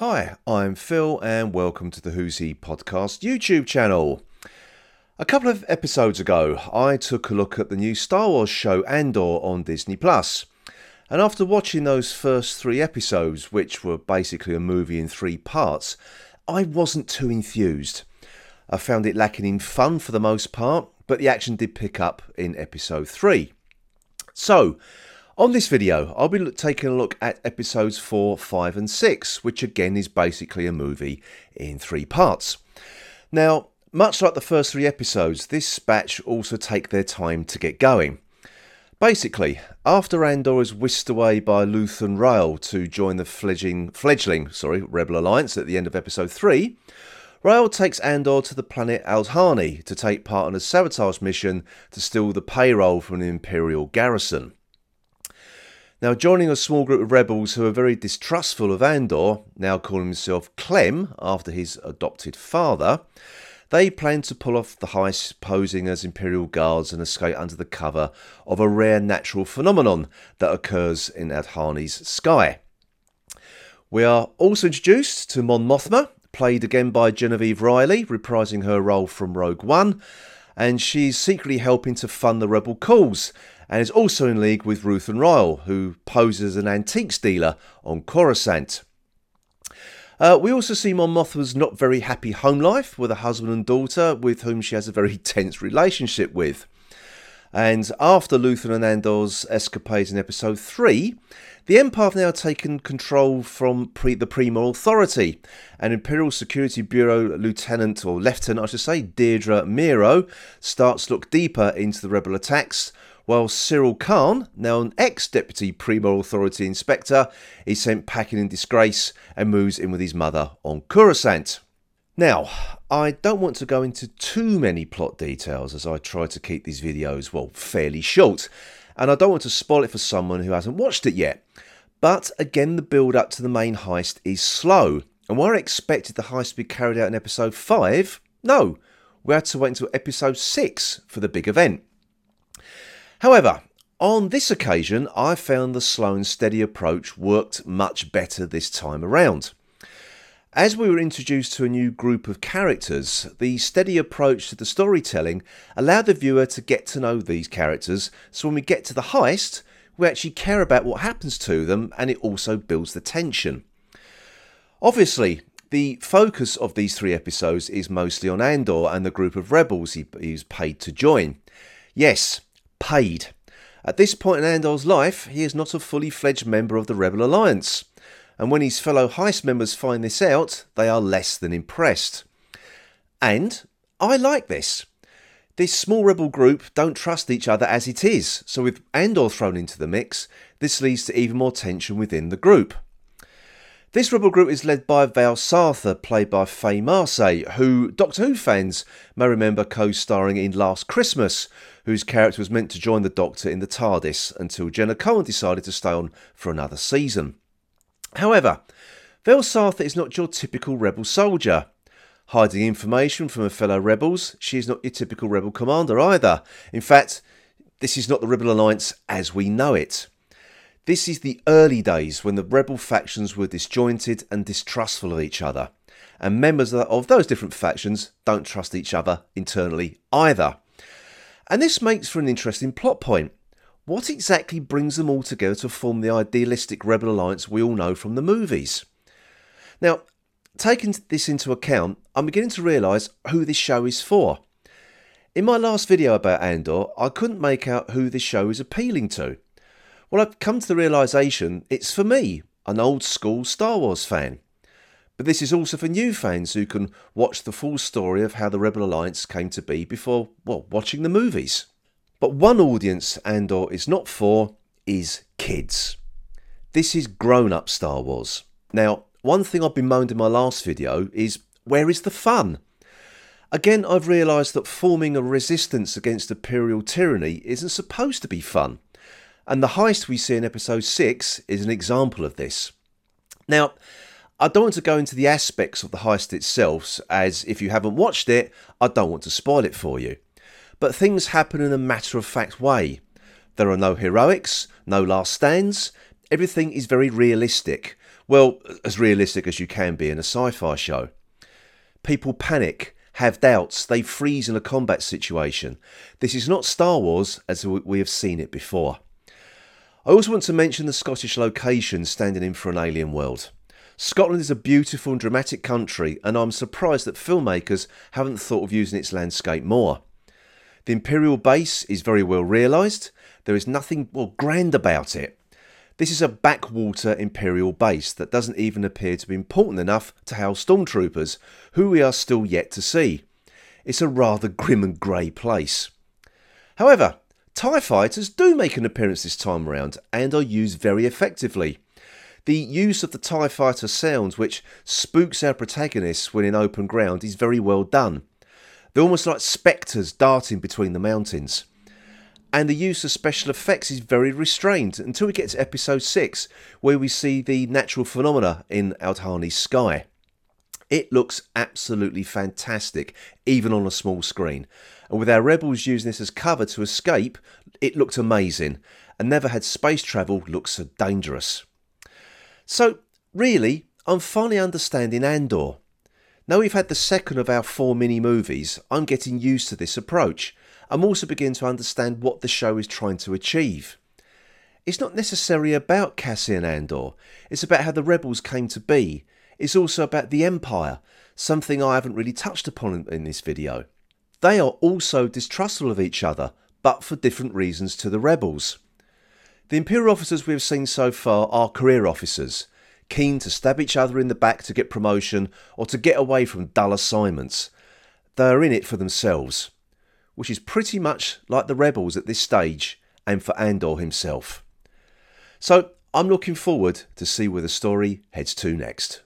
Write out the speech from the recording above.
Hi, I'm Phil, and welcome to the Who's He podcast YouTube channel. A couple of episodes ago, I took a look at the new Star Wars show Andor on Disney Plus. And after watching those first three episodes, which were basically a movie in three parts, I wasn't too enthused. I found it lacking in fun for the most part, but the action did pick up in episode 3. So, on this video, I'll be taking a look at episodes 4, 5, and 6, which again is basically a movie in three parts. Now, much like the first three episodes, this batch also take their time to get going. Basically, after Andor is whisked away by Luthen Rael to join the fledgling, fledgling sorry, Rebel Alliance at the end of episode 3, Rael takes Andor to the planet Aldhani to take part in a sabotage mission to steal the payroll from the Imperial garrison. Now, joining a small group of rebels who are very distrustful of Andor, now calling himself Clem after his adopted father, they plan to pull off the heist posing as Imperial guards and escape under the cover of a rare natural phenomenon that occurs in Aldhani's sky. We are also introduced to Mon Mothma, played again by Genevieve O'Reilly, reprising her role from Rogue One, and she's secretly helping to fund the rebel cause, and is also in league with Luthen Rael, who poses as an antiques dealer on Coruscant. Uh, we also see Mon Mothma's not very happy home life with a husband and daughter with whom she has a very tense relationship with. And after Luthen and Andor's escapades in episode 3, the Empire have now taken control from pre- the Pre-Mor Authority, and Imperial Security Bureau Lieutenant, or Lieutenant I should say, Deirdre Meero, starts to look deeper into the rebel attacks, while Syril Karn, now an ex-deputy Pre-Mor Authority inspector, is sent packing in disgrace and moves in with his mother on Coruscant. Now, I don't want to go into too many plot details as I try to keep these videos, well, fairly short, and I don't want to spoil it for someone who hasn't watched it yet. But again, the build up to the main heist is slow, and where I expected the heist to be carried out in episode 5, no, we had to wait until episode 6 for the big event. However, on this occasion, I found the slow and steady approach worked much better this time around. As we were introduced to a new group of characters, the steady approach to the storytelling allowed the viewer to get to know these characters, so when we get to the heist, we actually care about what happens to them and it also builds the tension. Obviously, the focus of these three episodes is mostly on Andor and the group of rebels he, he's paid to join. Yes, paid. At this point in Andor's life, he is not a fully fledged member of the Rebel Alliance and when his fellow heist members find this out, they are less than impressed. And I like this. This small rebel group don't trust each other as it is, so with Andor thrown into the mix, this leads to even more tension within the group. This rebel group is led by Val Sartha, played by Faye Marsay, who Doctor Who fans may remember co-starring in Last Christmas, whose character was meant to join the Doctor in the TARDIS until Jenna Coleman decided to stay on for another season. However, Val Sartha is not your typical rebel soldier. Hiding information from her fellow rebels, she is not your typical rebel commander either. In fact, this is not the Rebel Alliance as we know it. This is the early days when the rebel factions were disjointed and distrustful of each other, and members of those different factions don't trust each other internally either. And this makes for an interesting plot point what exactly brings them all together to form the idealistic rebel alliance we all know from the movies? Now, taking this into account, I'm beginning to realise who this show is for. In my last video about Andor, I couldn't make out who this show is appealing to. Well, I've come to the realisation it's for me, an old school Star Wars fan. But this is also for new fans who can watch the full story of how the Rebel Alliance came to be before, well, watching the movies. But one audience Andor is not for is kids. This is grown up Star Wars. Now, one thing I've bemoaned in my last video is where is the fun? Again, I've realised that forming a resistance against imperial tyranny isn't supposed to be fun. And the heist we see in episode 6 is an example of this. Now, I don't want to go into the aspects of the heist itself, as if you haven't watched it, I don't want to spoil it for you but things happen in a matter of fact way. There are no heroics, no last stands, everything is very realistic, Well, as realistic as you can be in a sci fi show. People panic, have doubts, they freeze in a combat situation. This is not Star Wars as we have seen it before. I also want to mention the Scottish location standing in for an alien world. Scotland is a beautiful and dramatic country, and I'm surprised that filmmakers haven't thought of using its landscape more. The Imperial base is very well realised, there is nothing well grand about it. This is a backwater Imperial base that doesn't even appear to be important enough to house stormtroopers, who we are still yet to see. It's a rather grim and grey place. However, TIE fighters do make an appearance this time around and are used very effectively. The use of the TIE fighter sounds, which spooks our protagonists when in open ground, is very well done. They're almost like spectres darting between the mountains. And the use of special effects is very restrained until we get to episode 6, where we see the natural phenomena in Aldhani's sky. It looks absolutely fantastic, even on a small screen. And with our rebels using this as cover to escape, it looked amazing. And never had space travel look so dangerous. So, really, I'm finally understanding Andor. Now we've had the second of our four mini movies, I'm getting used to this approach. I'm also beginning to understand what the show is trying to achieve. It's not necessarily about Cassian Andor, it's about how the rebels came to be. It's also about the Empire, something I haven't really touched upon in this video. They are also distrustful of each other, but for different reasons to the rebels. The Imperial officers we have seen so far are career officers, keen to stab each other in the back to get promotion or to get away from dull assignments. They are in it for themselves, which is pretty much like the rebels at this stage and for Andor himself. So I'm looking forward to see where the story heads to next.